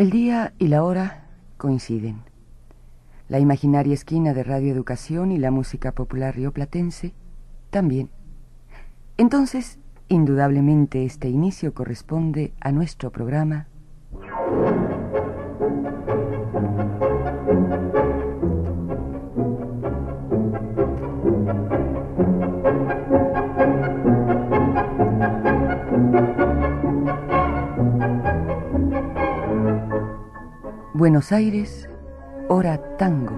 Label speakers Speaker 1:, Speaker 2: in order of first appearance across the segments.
Speaker 1: El día y la hora coinciden. La imaginaria esquina de Radio Educación y la música popular rioplatense también. Entonces, indudablemente este inicio corresponde a nuestro programa. Buenos Aires, hora tango.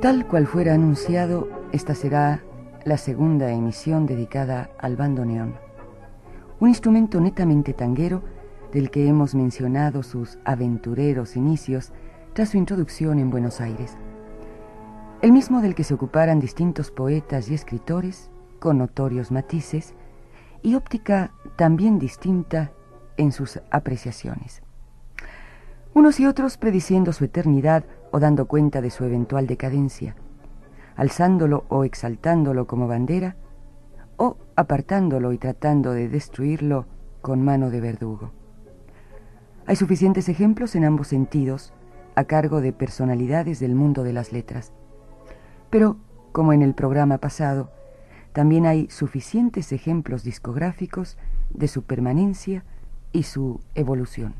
Speaker 1: Tal cual fuera anunciado, esta será la segunda emisión dedicada al bandoneón, un instrumento netamente tanguero del que hemos mencionado sus aventureros inicios tras su introducción en Buenos Aires el mismo del que se ocuparan distintos poetas y escritores con notorios matices y óptica también distinta en sus apreciaciones. Unos y otros prediciendo su eternidad o dando cuenta de su eventual decadencia, alzándolo o exaltándolo como bandera, o apartándolo y tratando de destruirlo con mano de verdugo. Hay suficientes ejemplos en ambos sentidos, a cargo de personalidades del mundo de las letras. Pero, como en el programa pasado, también hay suficientes ejemplos discográficos de su permanencia y su evolución.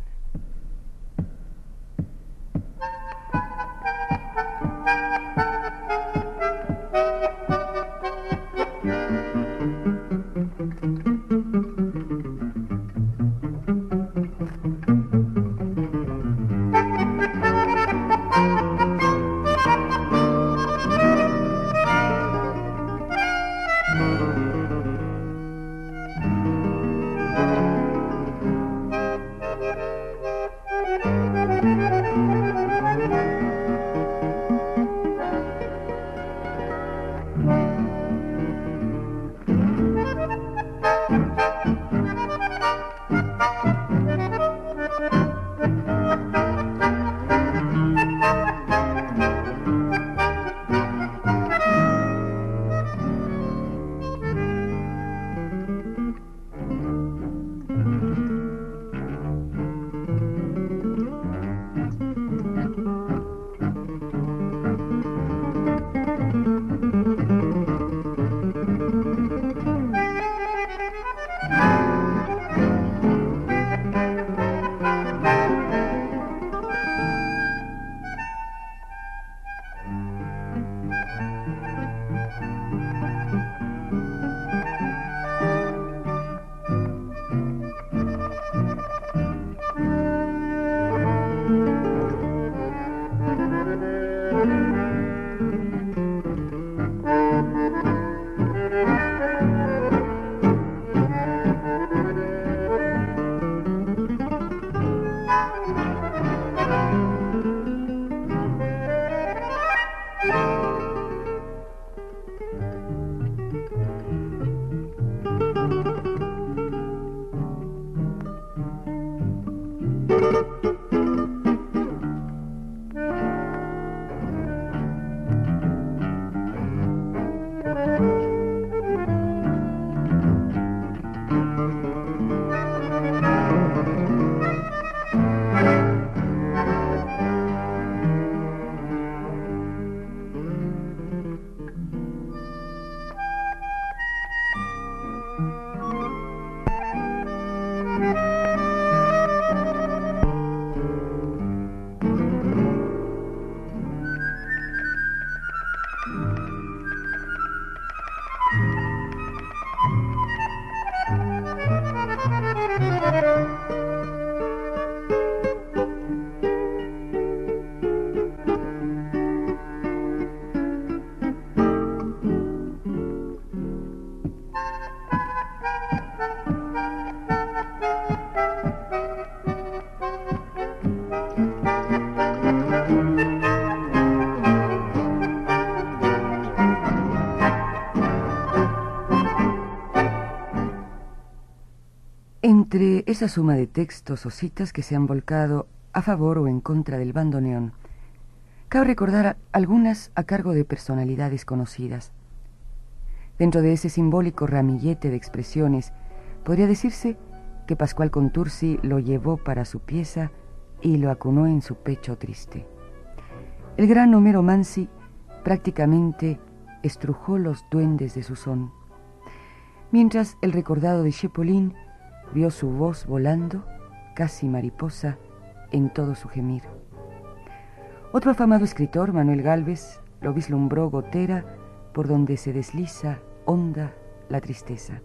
Speaker 1: Esa suma de textos o citas que se han volcado a favor o en contra del bandoneón, Cabe recordar algunas a cargo de personalidades conocidas. Dentro de ese simbólico ramillete de expresiones, podría decirse que Pascual Contursi lo llevó para su pieza y lo acunó en su pecho triste. El gran Homero Mansi prácticamente estrujó los duendes de su son, mientras el recordado de Chepolin vio su voz volando, casi mariposa, en todo su gemir. Otro afamado escritor, Manuel Galvez, lo vislumbró gotera por donde se desliza honda la tristeza.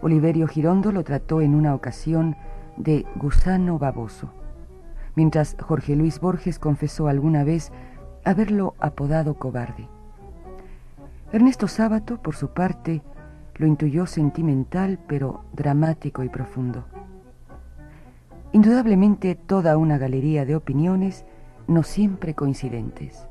Speaker 1: Oliverio Girondo lo trató en una ocasión de gusano baboso, mientras Jorge Luis Borges confesó alguna vez haberlo apodado cobarde. Ernesto Sábato, por su parte, lo intuyó sentimental pero dramático y profundo. Indudablemente toda una galería de opiniones no siempre coincidentes.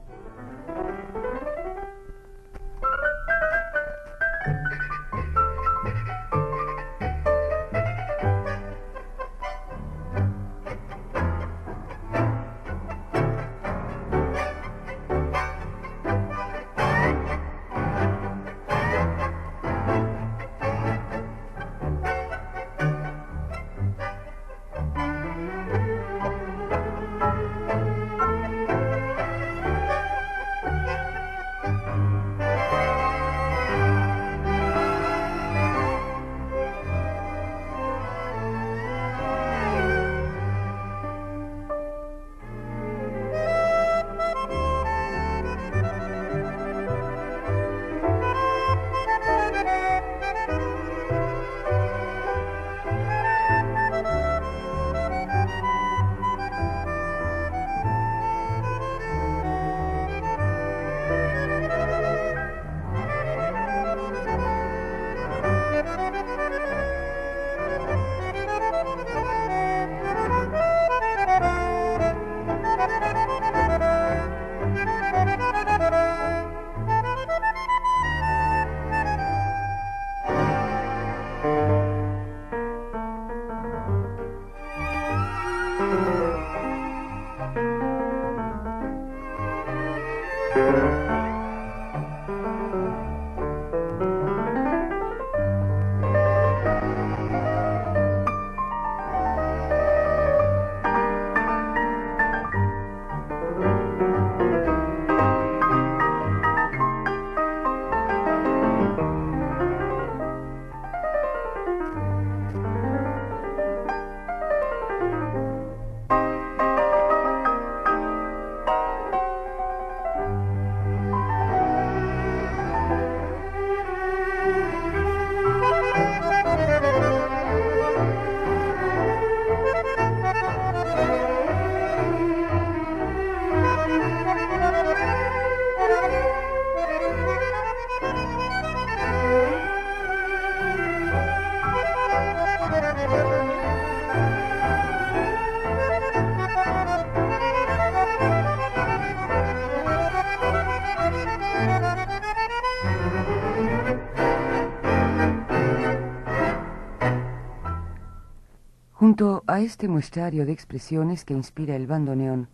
Speaker 1: Junto a este muestrario de expresiones que inspira el bandoneón,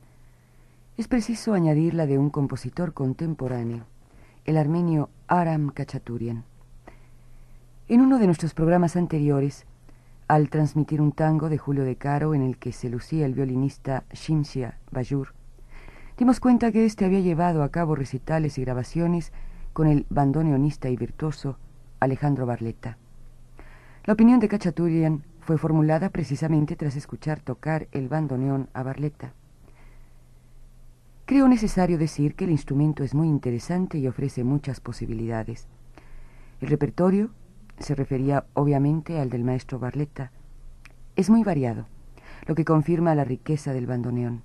Speaker 1: es preciso añadir la de un compositor contemporáneo, el armenio Aram Kachaturian. En uno de nuestros programas anteriores, al transmitir un tango de Julio de Caro en el que se lucía el violinista Shimshia Bajur, dimos cuenta que éste había llevado a cabo recitales y grabaciones con el bandoneonista y virtuoso Alejandro Barletta. La opinión de Kachaturian fue formulada precisamente tras escuchar tocar el bandoneón a Barletta. Creo necesario decir que el instrumento es muy interesante y ofrece muchas posibilidades. El repertorio se refería obviamente al del maestro Barletta. Es muy variado, lo que confirma la riqueza del bandoneón.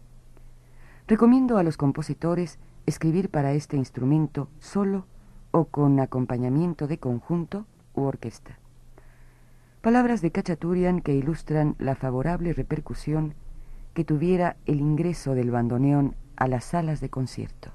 Speaker 1: Recomiendo a los compositores escribir para este instrumento solo o con acompañamiento de conjunto u orquesta. Palabras de Cachaturian que ilustran la favorable repercusión que tuviera el ingreso del bandoneón a las salas de concierto.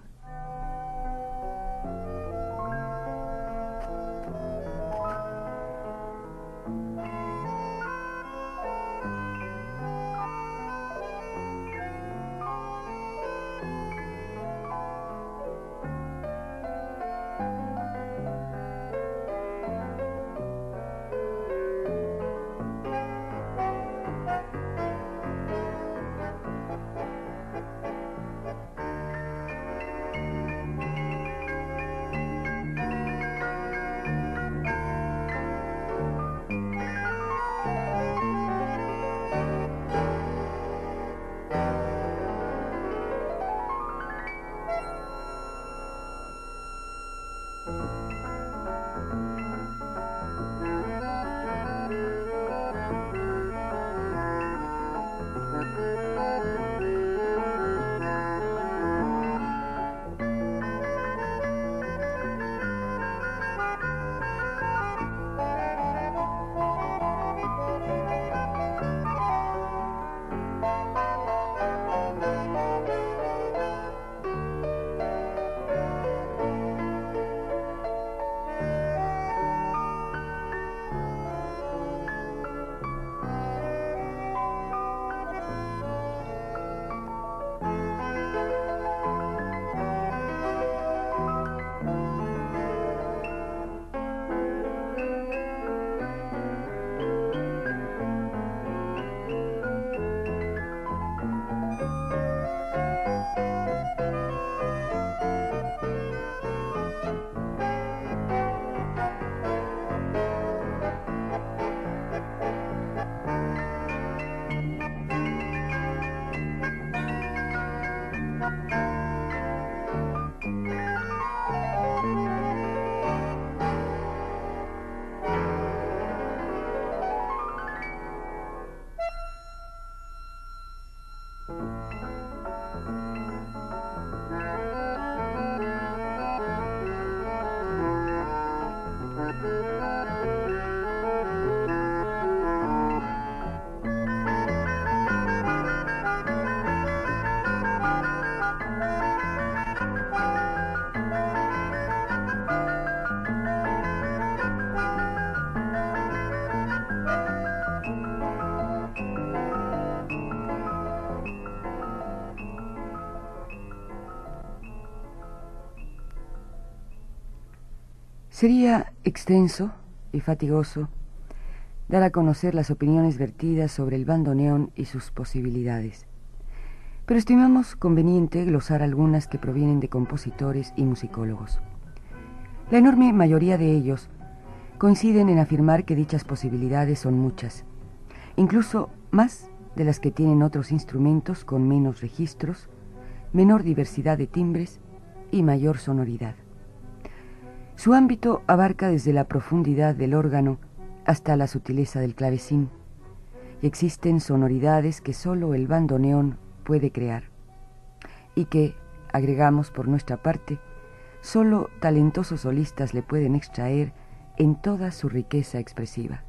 Speaker 1: Sería extenso y fatigoso dar a conocer las opiniones vertidas sobre el bandoneón y sus posibilidades, pero estimamos conveniente glosar algunas que provienen de compositores y musicólogos. La enorme mayoría de ellos coinciden en afirmar que dichas posibilidades son muchas, incluso más de las que tienen otros instrumentos con menos registros, menor diversidad de timbres y mayor sonoridad. Su ámbito abarca desde la profundidad del órgano hasta la sutileza del clavecín. Existen sonoridades que sólo el bandoneón puede crear y que, agregamos por nuestra parte, sólo talentosos solistas le pueden extraer en toda su riqueza expresiva.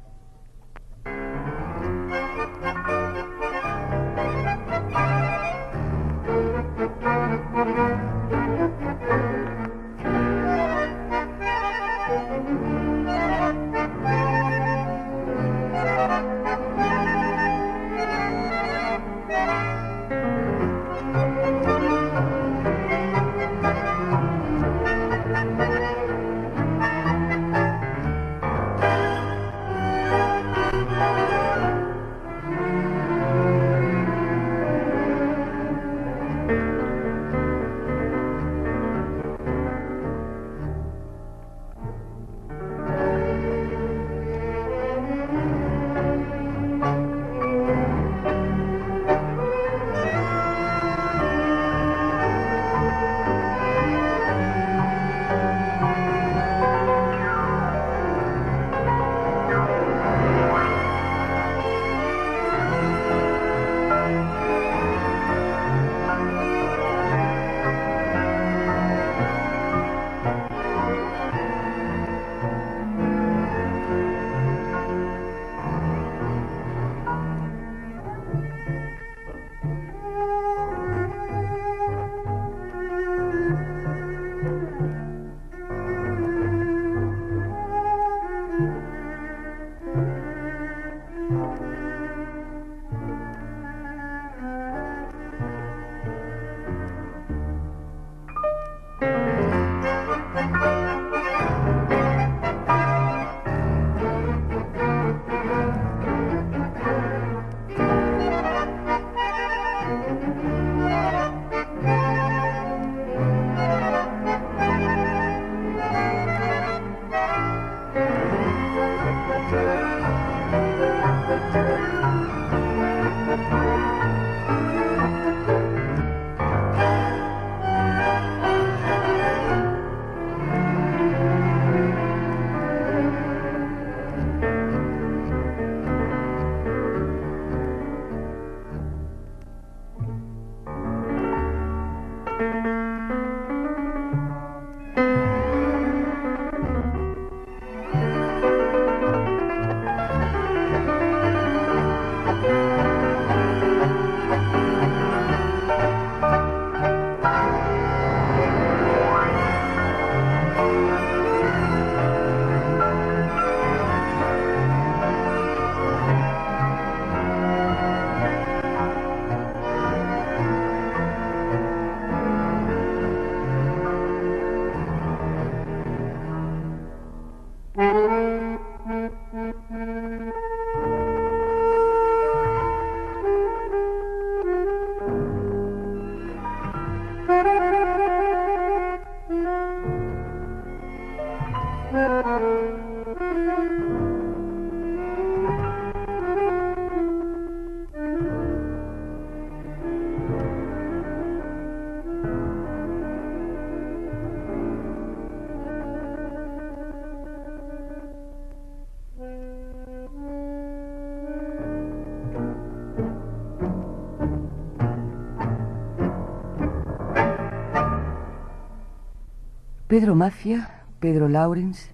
Speaker 1: Pedro Mafia, Pedro Laurens,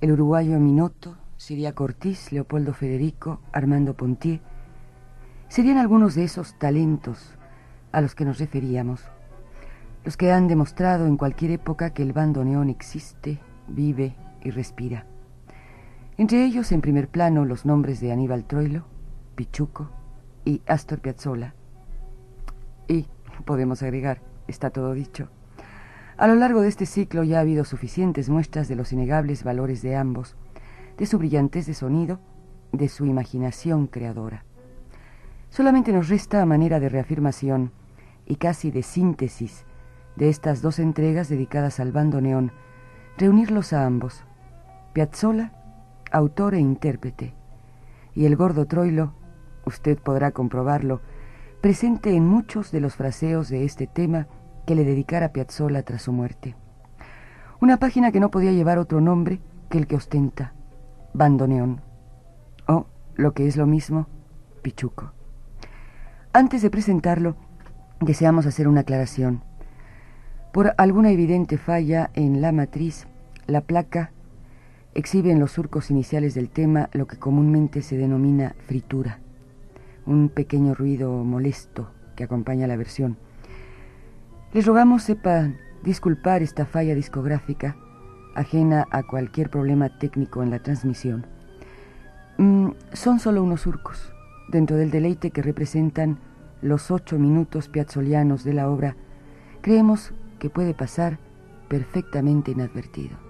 Speaker 1: el uruguayo Minoto, Siria Cortiz, Leopoldo Federico, Armando Pontier, serían algunos de esos talentos a los que nos referíamos, los que han demostrado en cualquier época que el bandoneón existe, vive y respira. Entre ellos, en primer plano, los nombres de Aníbal Troilo, Pichuco y Astor Piazzolla. Y, podemos agregar, está todo dicho. A lo largo de este ciclo ya ha habido suficientes muestras de los innegables valores de ambos, de su brillantez de sonido, de su imaginación creadora. Solamente nos resta a manera de reafirmación y casi de síntesis de estas dos entregas dedicadas al bando neón, reunirlos a ambos, Piazzolla, autor e intérprete, y el gordo Troilo, usted podrá comprobarlo, presente en muchos de los fraseos de este tema que le dedicara Piazzolla tras su muerte. Una página que no podía llevar otro nombre que el que ostenta, bandoneón, o, lo que es lo mismo, pichuco. Antes de presentarlo, deseamos hacer una aclaración. Por alguna evidente falla en la matriz, la placa exhibe en los surcos iniciales del tema lo que comúnmente se denomina fritura, un pequeño ruido molesto que acompaña la versión. Les rogamos sepan disculpar esta falla discográfica, ajena a cualquier problema técnico en la transmisión. Mm, son solo unos surcos, dentro del deleite que representan los ocho minutos piazzolianos de la obra, creemos que puede pasar perfectamente inadvertido.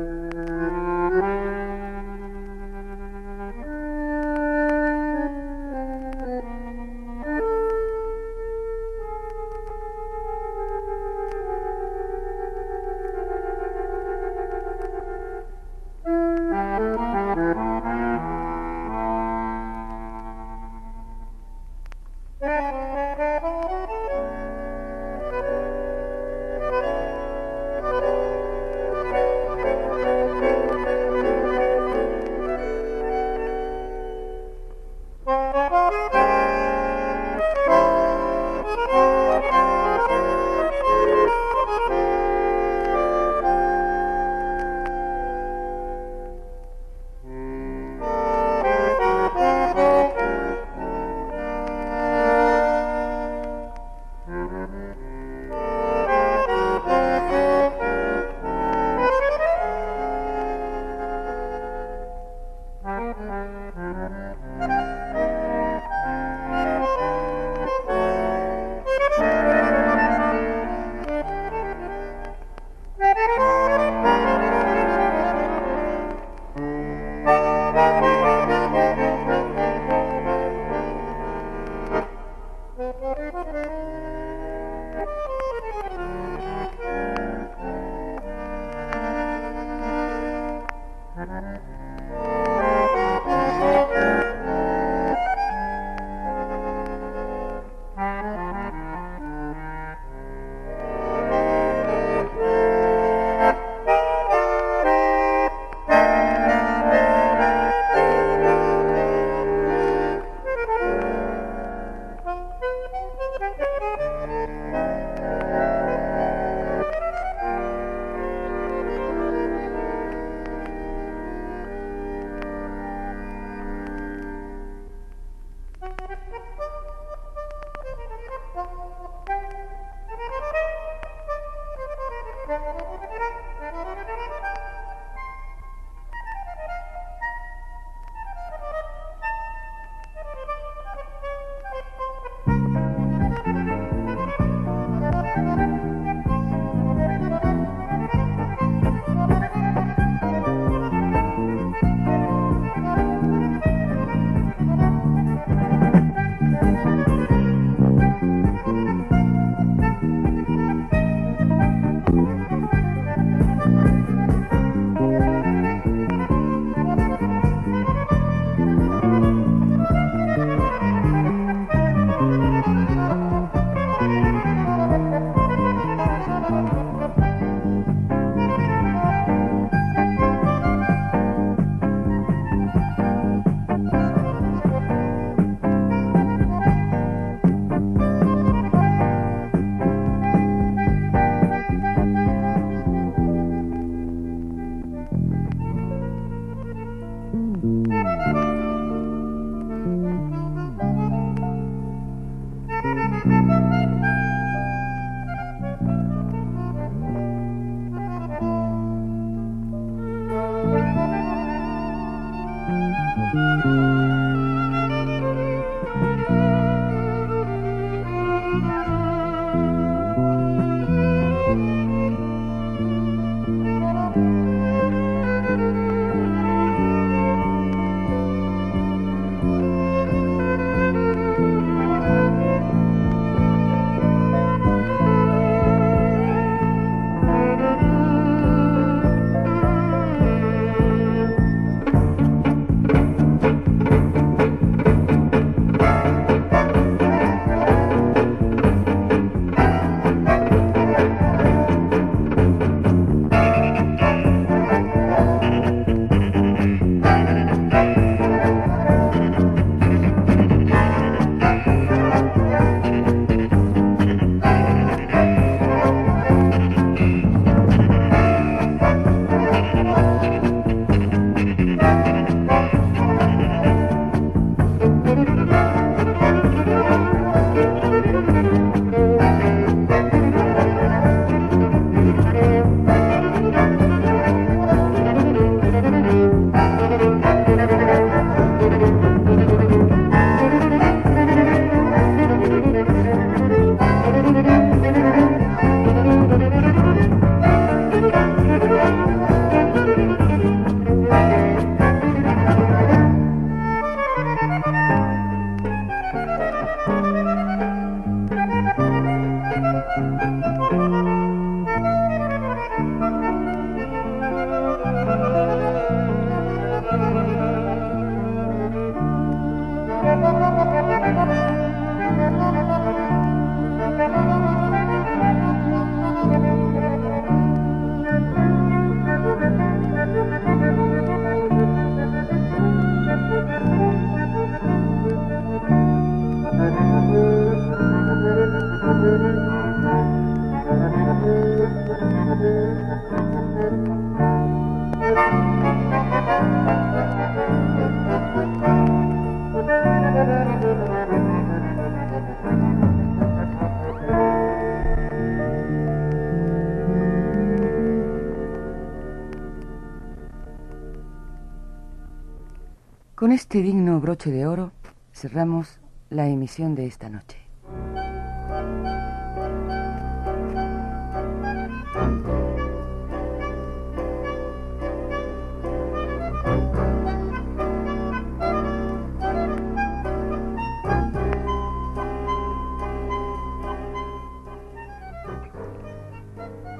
Speaker 1: Con este digno broche de oro cerramos la emisión de esta noche.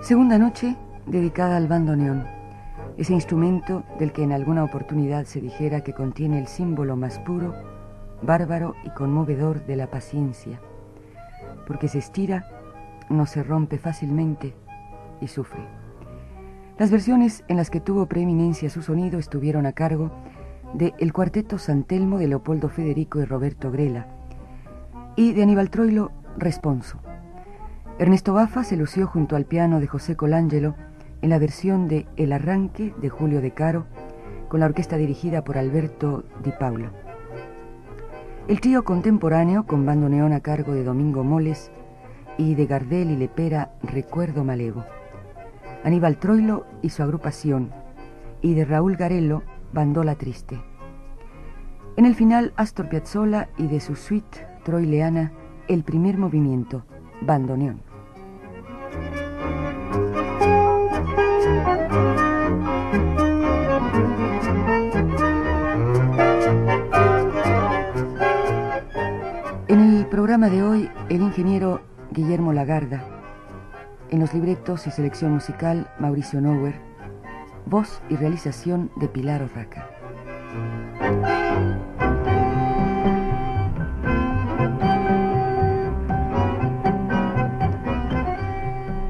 Speaker 1: Segunda noche dedicada al bandoneón ese instrumento del que en alguna oportunidad se dijera que contiene el símbolo más puro, bárbaro y conmovedor de la paciencia, porque se estira, no se rompe fácilmente y sufre. Las versiones en las que tuvo preeminencia su sonido estuvieron a cargo de el cuarteto Santelmo de Leopoldo Federico y Roberto Grela y de Aníbal Troilo Responso. Ernesto Bafa se lució junto al piano de José Colangelo en la versión de El Arranque de Julio de Caro, con la orquesta dirigida por Alberto Di Paolo. El trío contemporáneo, con bandoneón a cargo de Domingo Moles y de Gardel y Lepera, Recuerdo Malevo. Aníbal Troilo y su agrupación, y de Raúl Garello, Bandola Triste. En el final, Astor Piazzolla y de su suite troileana, el primer movimiento, bandoneón. Programa de hoy, el ingeniero Guillermo Lagarda. En los libretos y selección musical, Mauricio Nower. Voz y realización de Pilar Orraca.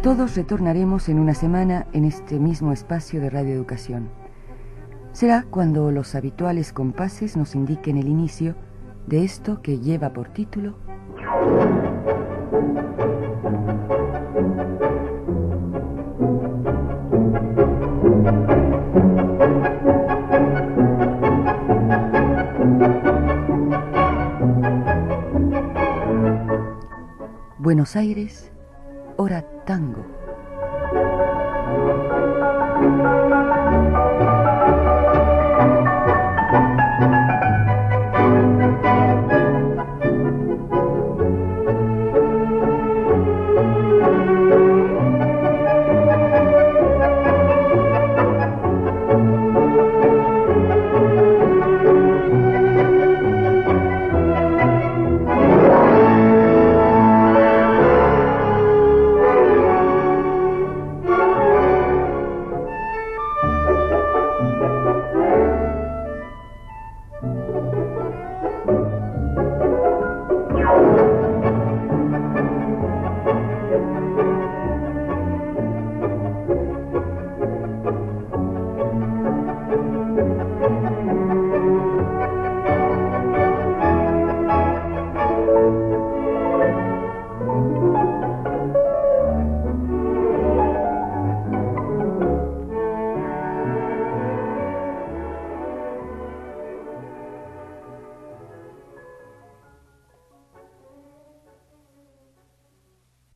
Speaker 1: Todos retornaremos en una semana en este mismo espacio de Radio Educación. Será cuando los habituales compases nos indiquen el inicio de esto que lleva por título Buenos Aires, hora tango.